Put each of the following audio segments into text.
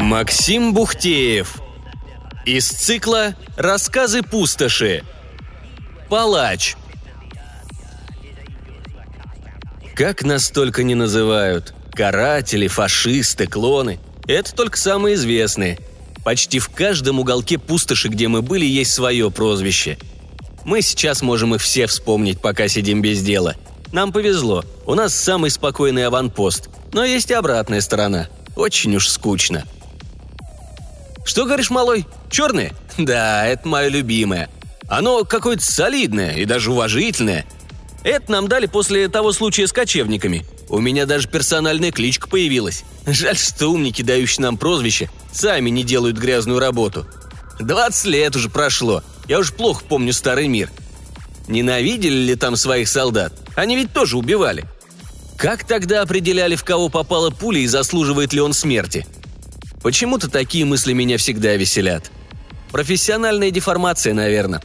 Максим Бухтеев. Из цикла «Рассказы пустоши». Палач. Как нас только не называют. Каратели, фашисты, клоны. Это только самые известные. Почти в каждом уголке пустоши, где мы были, есть свое прозвище. Мы сейчас можем их все вспомнить, пока сидим без дела. Нам повезло. У нас самый спокойный аванпост. Но есть и обратная сторона. Очень уж скучно. Что говоришь, малой? Черное? Да, это мое любимое. Оно какое-то солидное и даже уважительное. Это нам дали после того случая с кочевниками. У меня даже персональная кличка появилась. Жаль, что умники, дающие нам прозвище, сами не делают грязную работу. 20 лет уже прошло. Я уж плохо помню старый мир. Ненавидели ли там своих солдат? Они ведь тоже убивали. Как тогда определяли, в кого попала пуля и заслуживает ли он смерти? Почему-то такие мысли меня всегда веселят. Профессиональная деформация, наверное.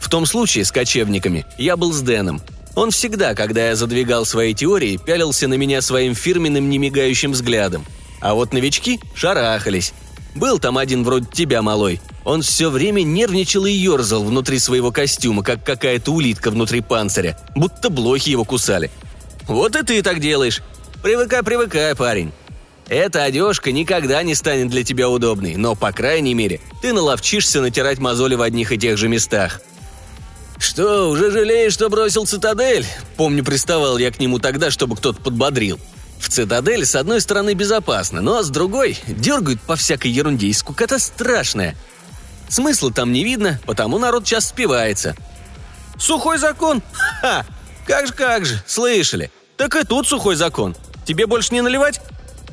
В том случае с кочевниками я был с Дэном. Он всегда, когда я задвигал свои теории, пялился на меня своим фирменным немигающим взглядом. А вот новички шарахались. Был там один вроде тебя, малой. Он все время нервничал и ерзал внутри своего костюма, как какая-то улитка внутри панциря, будто блохи его кусали. Вот и ты так делаешь. Привыкай, привыкай, парень. Эта одежка никогда не станет для тебя удобной, но, по крайней мере, ты наловчишься натирать мозоли в одних и тех же местах. «Что, уже жалеешь, что бросил цитадель?» Помню, приставал я к нему тогда, чтобы кто-то подбодрил. В цитадель с одной стороны безопасно, но с другой дергают по всякой ерунде, и скукота страшная. Смысла там не видно, потому народ сейчас спивается. «Сухой закон? Ха! Как же, как же, слышали. Так и тут сухой закон. Тебе больше не наливать?»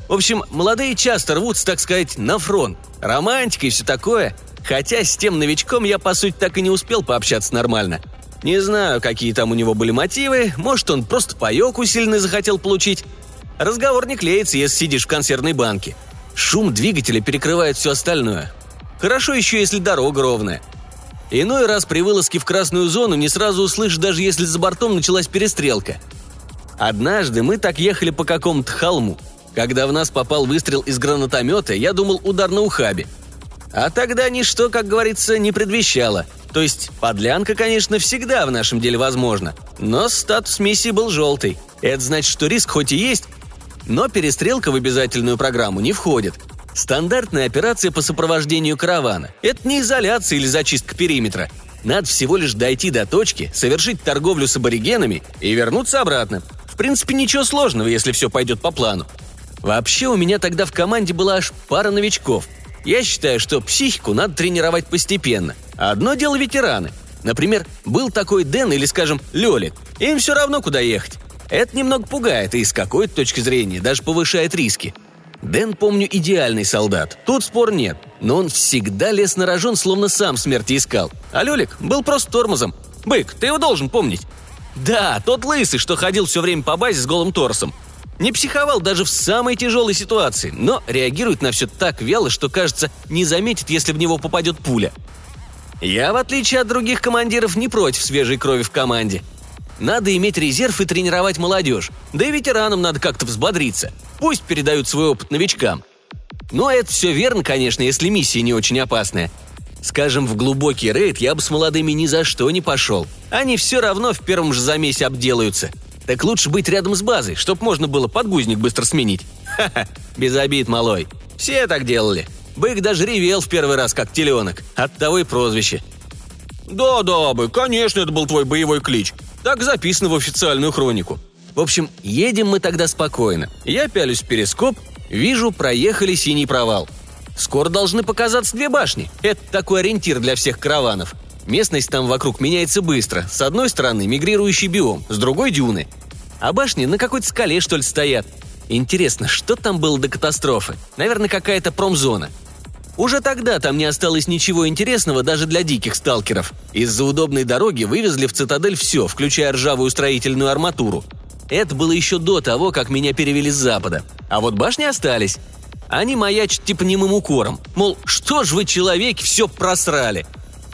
В общем, молодые часто рвутся, так сказать, на фронт. Романтика и все такое. Хотя с тем новичком я, по сути, так и не успел пообщаться нормально. Не знаю, какие там у него были мотивы, может, он просто паёк усиленный захотел получить. Разговор не клеится, если сидишь в консервной банке. Шум двигателя перекрывает все остальное. Хорошо еще, если дорога ровная. Иной раз при вылазке в красную зону не сразу услышишь, даже если за бортом началась перестрелка. Однажды мы так ехали по какому-то холму. Когда в нас попал выстрел из гранатомета, я думал удар на ухабе. А тогда ничто, как говорится, не предвещало. То есть подлянка, конечно, всегда в нашем деле возможна. Но статус миссии был желтый. Это значит, что риск хоть и есть, но перестрелка в обязательную программу не входит. Стандартная операция по сопровождению каравана. Это не изоляция или зачистка периметра. Надо всего лишь дойти до точки, совершить торговлю с аборигенами и вернуться обратно. В принципе, ничего сложного, если все пойдет по плану. Вообще у меня тогда в команде была аж пара новичков. Я считаю, что психику надо тренировать постепенно. Одно дело ветераны. Например, был такой Дэн или, скажем, Лёлик. Им все равно, куда ехать. Это немного пугает и с какой-то точки зрения даже повышает риски. Дэн, помню, идеальный солдат. Тут спор нет. Но он всегда лез на рожон, словно сам смерти искал. А Лёлик был просто тормозом. Бык, ты его должен помнить. Да, тот лысый, что ходил все время по базе с голым торсом. Не психовал даже в самой тяжелой ситуации, но реагирует на все так вяло, что, кажется, не заметит, если в него попадет пуля. Я, в отличие от других командиров, не против свежей крови в команде. Надо иметь резерв и тренировать молодежь. Да и ветеранам надо как-то взбодриться. Пусть передают свой опыт новичкам. Но это все верно, конечно, если миссия не очень опасная. Скажем, в глубокий рейд я бы с молодыми ни за что не пошел. Они все равно в первом же замесе обделаются. Так лучше быть рядом с базой, чтоб можно было подгузник быстро сменить. Ха-ха, без обид, малой. Все так делали. Бык даже ревел в первый раз, как теленок. От того и прозвище. «Да-да, Бык, конечно, это был твой боевой клич. Так записано в официальную хронику». В общем, едем мы тогда спокойно. Я пялюсь в перископ, вижу, проехали синий провал. Скоро должны показаться две башни. Это такой ориентир для всех караванов. Местность там вокруг меняется быстро. С одной стороны мигрирующий биом, с другой – дюны. А башни на какой-то скале, что ли, стоят. Интересно, что там было до катастрофы? Наверное, какая-то промзона. Уже тогда там не осталось ничего интересного даже для диких сталкеров. Из-за удобной дороги вывезли в цитадель все, включая ржавую строительную арматуру. Это было еще до того, как меня перевели с запада. А вот башни остались. Они маячат типа немым укором. Мол, что ж вы, человеки, все просрали.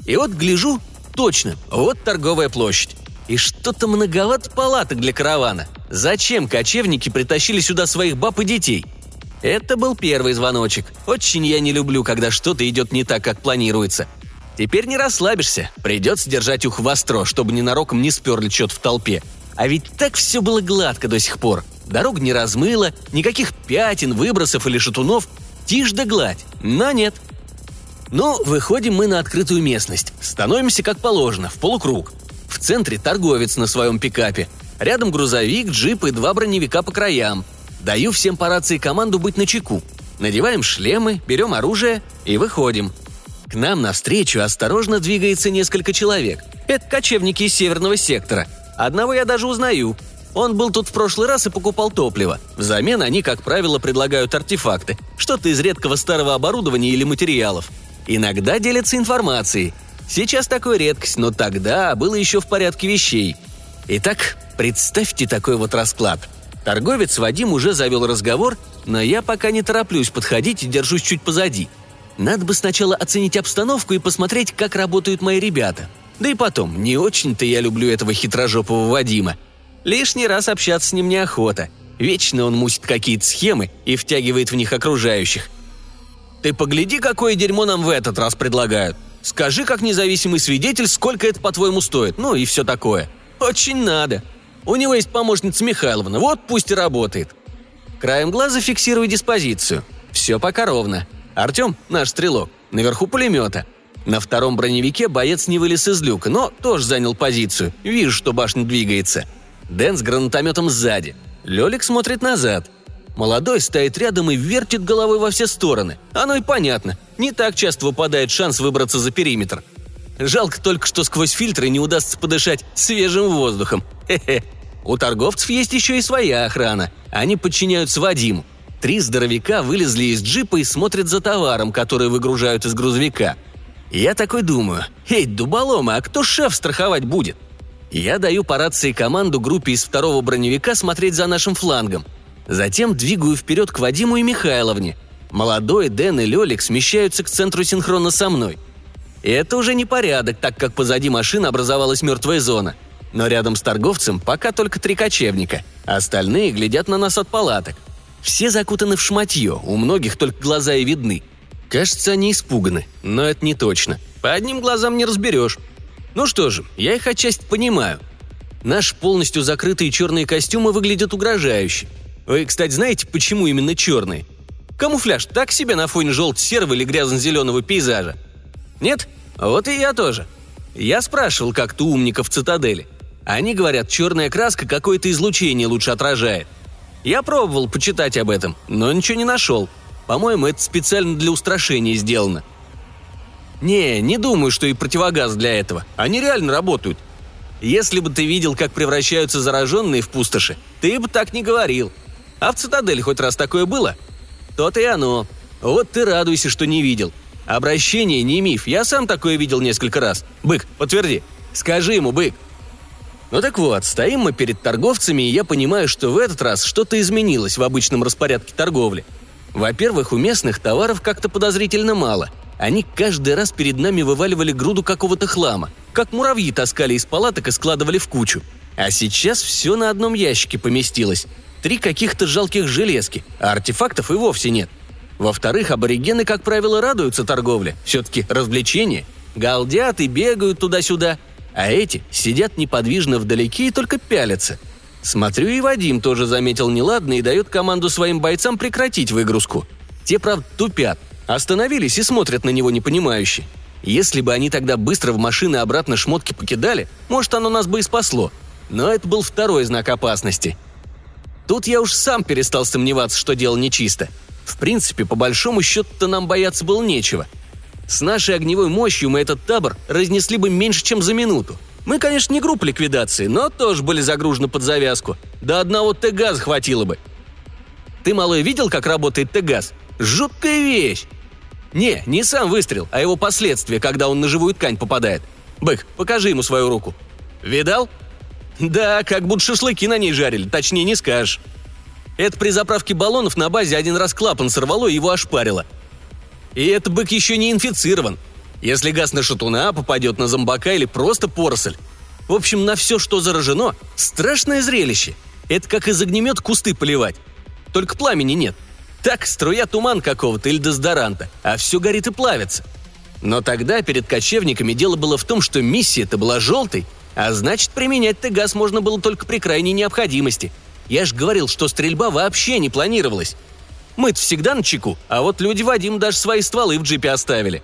И вот гляжу, точно, вот торговая площадь. И что-то многовато палаток для каравана. Зачем кочевники притащили сюда своих баб и детей? Это был первый звоночек. Очень я не люблю, когда что-то идет не так, как планируется. Теперь не расслабишься. Придется держать ухо востро, чтобы ненароком не сперли что-то в толпе. А ведь так все было гладко до сих пор. Дорог не размыло, никаких пятен, выбросов или шатунов. Тишь да гладь. Но нет. Ну, выходим мы на открытую местность. Становимся как положено, в полукруг. В центре торговец на своем пикапе. Рядом грузовик, джип и два броневика по краям. Даю всем по рации команду быть на чеку. Надеваем шлемы, берем оружие и выходим. К нам навстречу осторожно двигается несколько человек. Это кочевники из северного сектора. Одного я даже узнаю. Он был тут в прошлый раз и покупал топливо. Взамен они, как правило, предлагают артефакты, что-то из редкого старого оборудования или материалов. Иногда делятся информацией. Сейчас такой редкость, но тогда было еще в порядке вещей. Итак, представьте такой вот расклад. Торговец Вадим уже завел разговор, но я пока не тороплюсь подходить и держусь чуть позади – надо бы сначала оценить обстановку и посмотреть, как работают мои ребята. Да и потом, не очень-то я люблю этого хитрожопого Вадима. Лишний раз общаться с ним неохота. Вечно он мусит какие-то схемы и втягивает в них окружающих. Ты погляди, какое дерьмо нам в этот раз предлагают. Скажи, как независимый свидетель, сколько это, по-твоему, стоит, ну и все такое. Очень надо. У него есть помощница Михайловна, вот пусть и работает. Краем глаза фиксирую диспозицию. Все пока ровно. Артем, наш стрелок, наверху пулемета. На втором броневике боец не вылез из люка, но тоже занял позицию. Вижу, что башня двигается. Дэн с гранатометом сзади. Лёлик смотрит назад. Молодой стоит рядом и вертит головой во все стороны. Оно и понятно. Не так часто выпадает шанс выбраться за периметр. Жалко только, что сквозь фильтры не удастся подышать свежим воздухом. Хе-хе. У торговцев есть еще и своя охрана. Они подчиняются Вадиму. Три здоровяка вылезли из джипа и смотрят за товаром, который выгружают из грузовика. Я такой думаю, «Эй, дуболомы, а кто шеф страховать будет?» Я даю по рации команду группе из второго броневика смотреть за нашим флангом. Затем двигаю вперед к Вадиму и Михайловне. Молодой Дэн и Лёлик смещаются к центру синхронно со мной. И это уже не порядок, так как позади машины образовалась мертвая зона. Но рядом с торговцем пока только три кочевника. Остальные глядят на нас от палаток – все закутаны в шматье, у многих только глаза и видны. Кажется, они испуганы, но это не точно. По одним глазам не разберешь. Ну что же, я их отчасти понимаю. Наши полностью закрытые черные костюмы выглядят угрожающе. Вы, кстати, знаете, почему именно черные? Камуфляж так себе на фоне желто-серого или грязно-зеленого пейзажа. Нет? Вот и я тоже. Я спрашивал как-то умников цитадели. Они говорят, черная краска какое-то излучение лучше отражает – я пробовал почитать об этом, но ничего не нашел. По-моему, это специально для устрашения сделано. Не, не думаю, что и противогаз для этого. Они реально работают. Если бы ты видел, как превращаются зараженные в пустоши, ты бы так не говорил. А в цитадели хоть раз такое было? То-то и оно. Вот ты радуйся, что не видел. Обращение не миф. Я сам такое видел несколько раз. Бык, подтверди. Скажи ему, бык, ну так вот, стоим мы перед торговцами, и я понимаю, что в этот раз что-то изменилось в обычном распорядке торговли. Во-первых, у местных товаров как-то подозрительно мало. Они каждый раз перед нами вываливали груду какого-то хлама, как муравьи таскали из палаток и складывали в кучу. А сейчас все на одном ящике поместилось. Три каких-то жалких железки, а артефактов и вовсе нет. Во-вторых, аборигены, как правило, радуются торговле. Все-таки развлечение. Галдят и бегают туда-сюда – а эти сидят неподвижно вдалеке и только пялятся. Смотрю, и Вадим тоже заметил неладное и дает команду своим бойцам прекратить выгрузку. Те, правда, тупят. Остановились и смотрят на него непонимающе. Если бы они тогда быстро в машины обратно шмотки покидали, может, оно нас бы и спасло. Но это был второй знак опасности. Тут я уж сам перестал сомневаться, что дело нечисто. В принципе, по большому счету-то нам бояться было нечего – с нашей огневой мощью мы этот табор разнесли бы меньше, чем за минуту. Мы, конечно, не группа ликвидации, но тоже были загружены под завязку. До одного Т-газа хватило бы. Ты, малой, видел, как работает Т-газ? Жуткая вещь! Не, не сам выстрел, а его последствия, когда он на живую ткань попадает. Бык, покажи ему свою руку. Видал? Да, как будто шашлыки на ней жарили, точнее не скажешь. Это при заправке баллонов на базе один раз клапан сорвало и его ошпарило. И этот бык еще не инфицирован. Если газ на шатуна попадет на зомбака или просто поросль. В общем, на все, что заражено, страшное зрелище. Это как из огнемет кусты поливать. Только пламени нет. Так, струя туман какого-то или дезодоранта, а все горит и плавится. Но тогда перед кочевниками дело было в том, что миссия-то была желтой, а значит, применять-то газ можно было только при крайней необходимости. Я ж говорил, что стрельба вообще не планировалась. Мы-то всегда на чеку, а вот люди Вадим даже свои стволы в джипе оставили.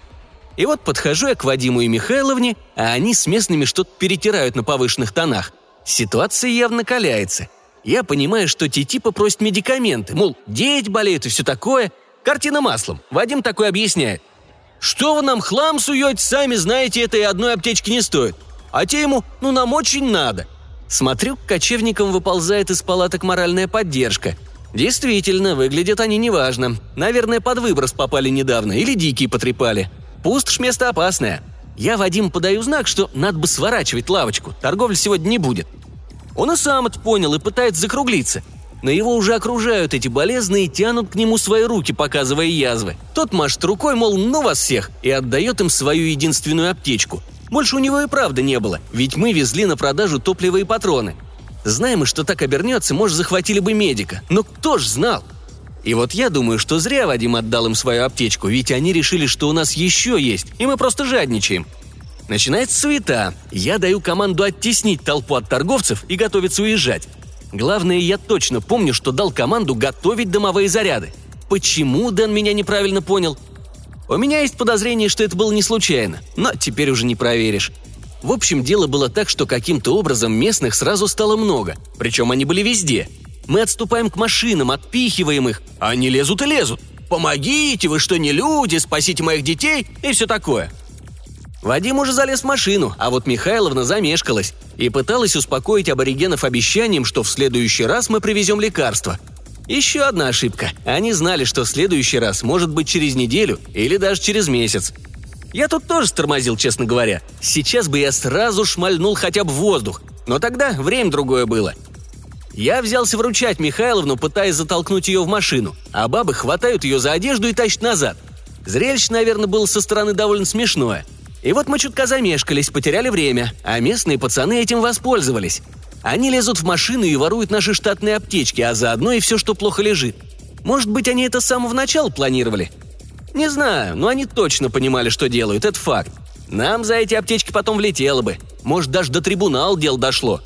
И вот подхожу я к Вадиму и Михайловне, а они с местными что-то перетирают на повышенных тонах. Ситуация явно каляется. Я понимаю, что те типа просят медикаменты, мол, дети болеют и все такое. Картина маслом. Вадим такой объясняет. «Что вы нам хлам суете, сами знаете, это и одной аптечки не стоит. А те ему, ну нам очень надо». Смотрю, к кочевникам выползает из палаток моральная поддержка. Действительно, выглядят они неважно. Наверное, под выброс попали недавно или дикие потрепали. Пустошь место опасное. Я Вадим подаю знак, что надо бы сворачивать лавочку, торговли сегодня не будет. Он и сам это понял и пытается закруглиться. Но его уже окружают эти болезные и тянут к нему свои руки, показывая язвы. Тот машет рукой, мол, ну вас всех, и отдает им свою единственную аптечку. Больше у него и правда не было, ведь мы везли на продажу топливо и патроны. Знаем мы, что так обернется, может, захватили бы медика. Но кто ж знал? И вот я думаю, что зря Вадим отдал им свою аптечку, ведь они решили, что у нас еще есть, и мы просто жадничаем. Начинается суета. Я даю команду оттеснить толпу от торговцев и готовиться уезжать. Главное, я точно помню, что дал команду готовить дымовые заряды. Почему Дэн меня неправильно понял? У меня есть подозрение, что это было не случайно, но теперь уже не проверишь. В общем, дело было так, что каким-то образом местных сразу стало много, причем они были везде. Мы отступаем к машинам, отпихиваем их, а они лезут и лезут. «Помогите, вы что, не люди? Спасите моих детей!» и все такое – Вадим уже залез в машину, а вот Михайловна замешкалась и пыталась успокоить аборигенов обещанием, что в следующий раз мы привезем лекарства. Еще одна ошибка. Они знали, что в следующий раз может быть через неделю или даже через месяц. Я тут тоже стормозил, честно говоря. Сейчас бы я сразу шмальнул хотя бы в воздух, но тогда время другое было. Я взялся вручать Михайловну, пытаясь затолкнуть ее в машину, а бабы хватают ее за одежду и тащат назад. Зрелище, наверное, было со стороны довольно смешное – и вот мы чутка замешкались, потеряли время, а местные пацаны этим воспользовались. Они лезут в машину и воруют наши штатные аптечки, а заодно и все, что плохо лежит. Может быть, они это с самого начала планировали? Не знаю, но они точно понимали, что делают, это факт. Нам за эти аптечки потом влетело бы. Может, даже до трибунал дел дошло.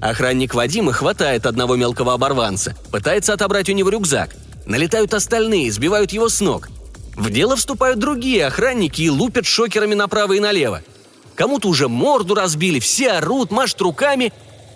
Охранник Вадима хватает одного мелкого оборванца, пытается отобрать у него рюкзак. Налетают остальные, сбивают его с ног – в дело вступают другие охранники и лупят шокерами направо и налево. Кому-то уже морду разбили, все орут, машут руками.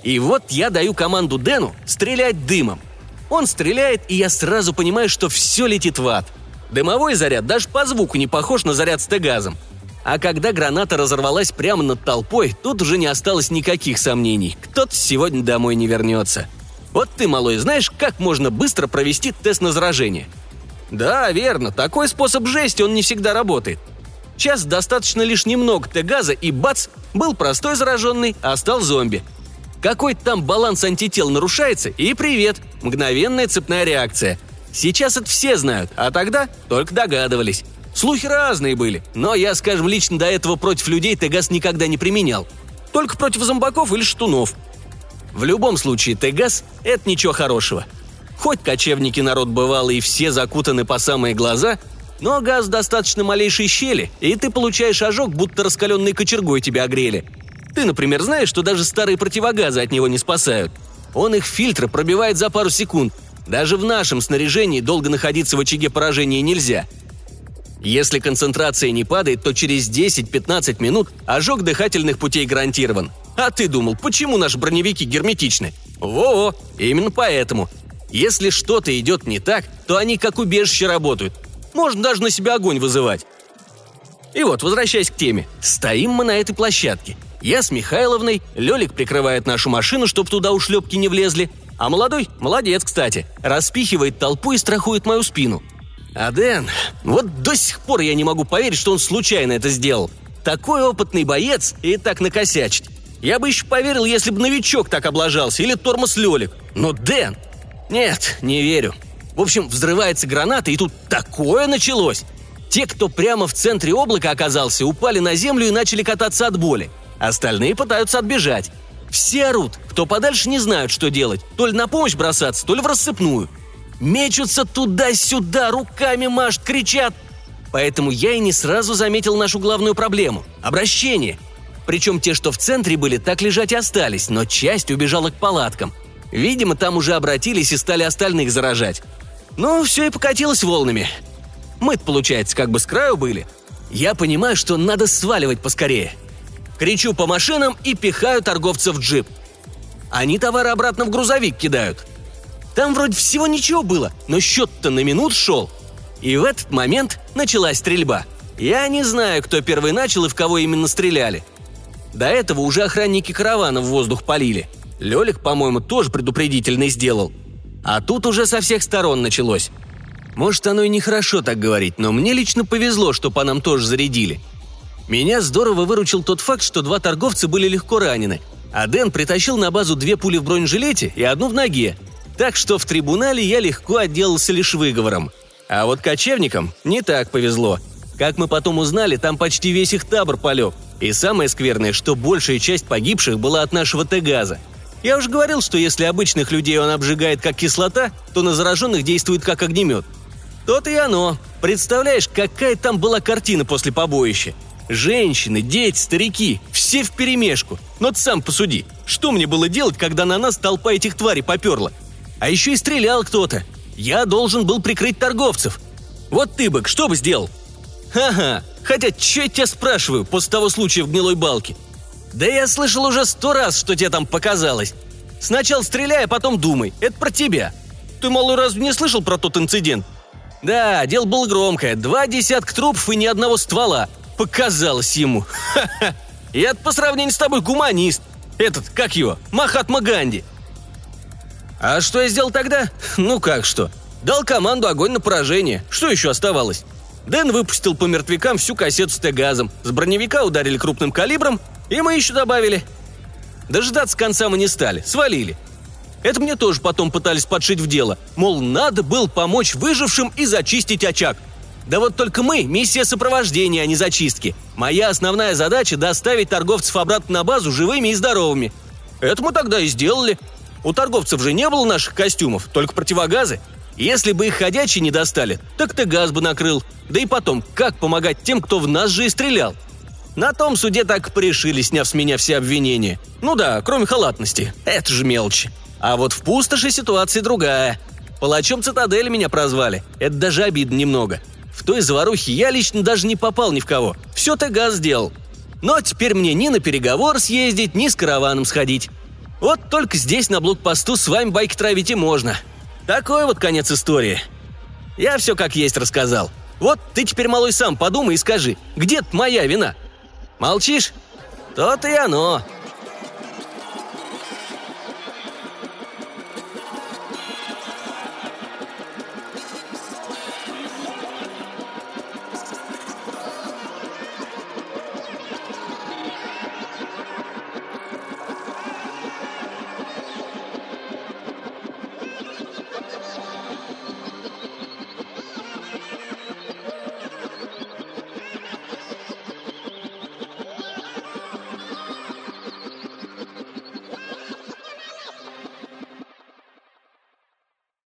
И вот я даю команду Дэну стрелять дымом. Он стреляет, и я сразу понимаю, что все летит в ад. Дымовой заряд даже по звуку не похож на заряд с тегазом. А когда граната разорвалась прямо над толпой, тут уже не осталось никаких сомнений. Кто-то сегодня домой не вернется. Вот ты, малой, знаешь, как можно быстро провести тест на заражение – да, верно, такой способ жести, он не всегда работает. Час достаточно лишь немного Т-газа, и бац, был простой зараженный, а стал зомби. Какой-то там баланс антител нарушается, и привет, мгновенная цепная реакция. Сейчас это все знают, а тогда только догадывались. Слухи разные были, но я, скажем, лично до этого против людей Т-газ никогда не применял. Только против зомбаков или штунов. В любом случае, Т-газ – это ничего хорошего – Хоть кочевники народ бывалый и все закутаны по самые глаза, но газ достаточно малейшей щели, и ты получаешь ожог, будто раскаленной кочергой тебя огрели. Ты, например, знаешь, что даже старые противогазы от него не спасают. Он их фильтры пробивает за пару секунд. Даже в нашем снаряжении долго находиться в очаге поражения нельзя. Если концентрация не падает, то через 10-15 минут ожог дыхательных путей гарантирован. А ты думал, почему наши броневики герметичны? Во-во, именно поэтому. Если что-то идет не так, то они как убежище работают. Можно даже на себя огонь вызывать. И вот, возвращаясь к теме. Стоим мы на этой площадке. Я с Михайловной, Лёлик прикрывает нашу машину, чтоб туда ушлепки не влезли, а молодой, молодец, кстати, распихивает толпу и страхует мою спину. А Дэн, вот до сих пор я не могу поверить, что он случайно это сделал. Такой опытный боец и так накосячить. Я бы еще поверил, если бы новичок так облажался, или тормоз Лёлик. Но Дэн, Нет, не верю. В общем, взрывается граната, и тут такое началось. Те, кто прямо в центре облака оказался, упали на землю и начали кататься от боли. Остальные пытаются отбежать. Все орут, кто подальше не знают, что делать. То ли на помощь бросаться, то ли в рассыпную. Мечутся туда-сюда, руками машут, кричат. Поэтому я и не сразу заметил нашу главную проблему – обращение. Причем те, что в центре были, так лежать и остались, но часть убежала к палаткам. Видимо, там уже обратились и стали остальных заражать. Ну, все и покатилось волнами. мы получается, как бы с краю были. Я понимаю, что надо сваливать поскорее. Кричу по машинам и пихаю торговцев в джип. Они товары обратно в грузовик кидают. Там вроде всего ничего было, но счет-то на минут шел. И в этот момент началась стрельба. Я не знаю, кто первый начал и в кого именно стреляли. До этого уже охранники каравана в воздух полили. Лёлик, по-моему, тоже предупредительный сделал. А тут уже со всех сторон началось. Может, оно и нехорошо так говорить, но мне лично повезло, что по нам тоже зарядили. Меня здорово выручил тот факт, что два торговца были легко ранены, а Дэн притащил на базу две пули в бронежилете и одну в ноге. Так что в трибунале я легко отделался лишь выговором. А вот кочевникам не так повезло. Как мы потом узнали, там почти весь их табор полег. И самое скверное, что большая часть погибших была от нашего Т-газа. Я уже говорил, что если обычных людей он обжигает как кислота, то на зараженных действует как огнемет. То-то и оно. Представляешь, какая там была картина после побоища. Женщины, дети, старики, все вперемешку. Но ты сам посуди, что мне было делать, когда на нас толпа этих тварей поперла? А еще и стрелял кто-то. Я должен был прикрыть торговцев. Вот ты бы, что бы сделал? Ха-ха, хотя че я тебя спрашиваю после того случая в гнилой балке? Да я слышал уже сто раз, что тебе там показалось. Сначала стреляй, а потом думай. Это про тебя. Ты, малый, разве не слышал про тот инцидент? Да, дело было громкое. Два десятка трупов и ни одного ствола. Показалось ему. Ха-ха. Я по сравнению с тобой гуманист. Этот, как его, Махатма Ганди. А что я сделал тогда? Ну как что? Дал команду огонь на поражение. Что еще оставалось? Дэн выпустил по мертвякам всю кассету с Т-газом. С броневика ударили крупным калибром, и мы еще добавили. Дожидаться конца мы не стали, свалили. Это мне тоже потом пытались подшить в дело. Мол, надо было помочь выжившим и зачистить очаг. Да вот только мы – миссия сопровождения, а не зачистки. Моя основная задача – доставить торговцев обратно на базу живыми и здоровыми. Это мы тогда и сделали. У торговцев же не было наших костюмов, только противогазы. Если бы их ходячие не достали, так ты газ бы накрыл. Да и потом, как помогать тем, кто в нас же и стрелял? На том суде так порешили, сняв с меня все обвинения. Ну да, кроме халатности. Это же мелочи. А вот в пустоши ситуация другая. Палачом цитадели меня прозвали. Это даже обидно немного. В той заварухе я лично даже не попал ни в кого. Все ты газ сделал. Но теперь мне ни на переговор съездить, ни с караваном сходить. Вот только здесь на блокпосту с вами байки травить и можно. Такой вот конец истории. Я все как есть рассказал. Вот ты теперь, малой, сам подумай и скажи, где моя вина? Молчишь? То-то и оно.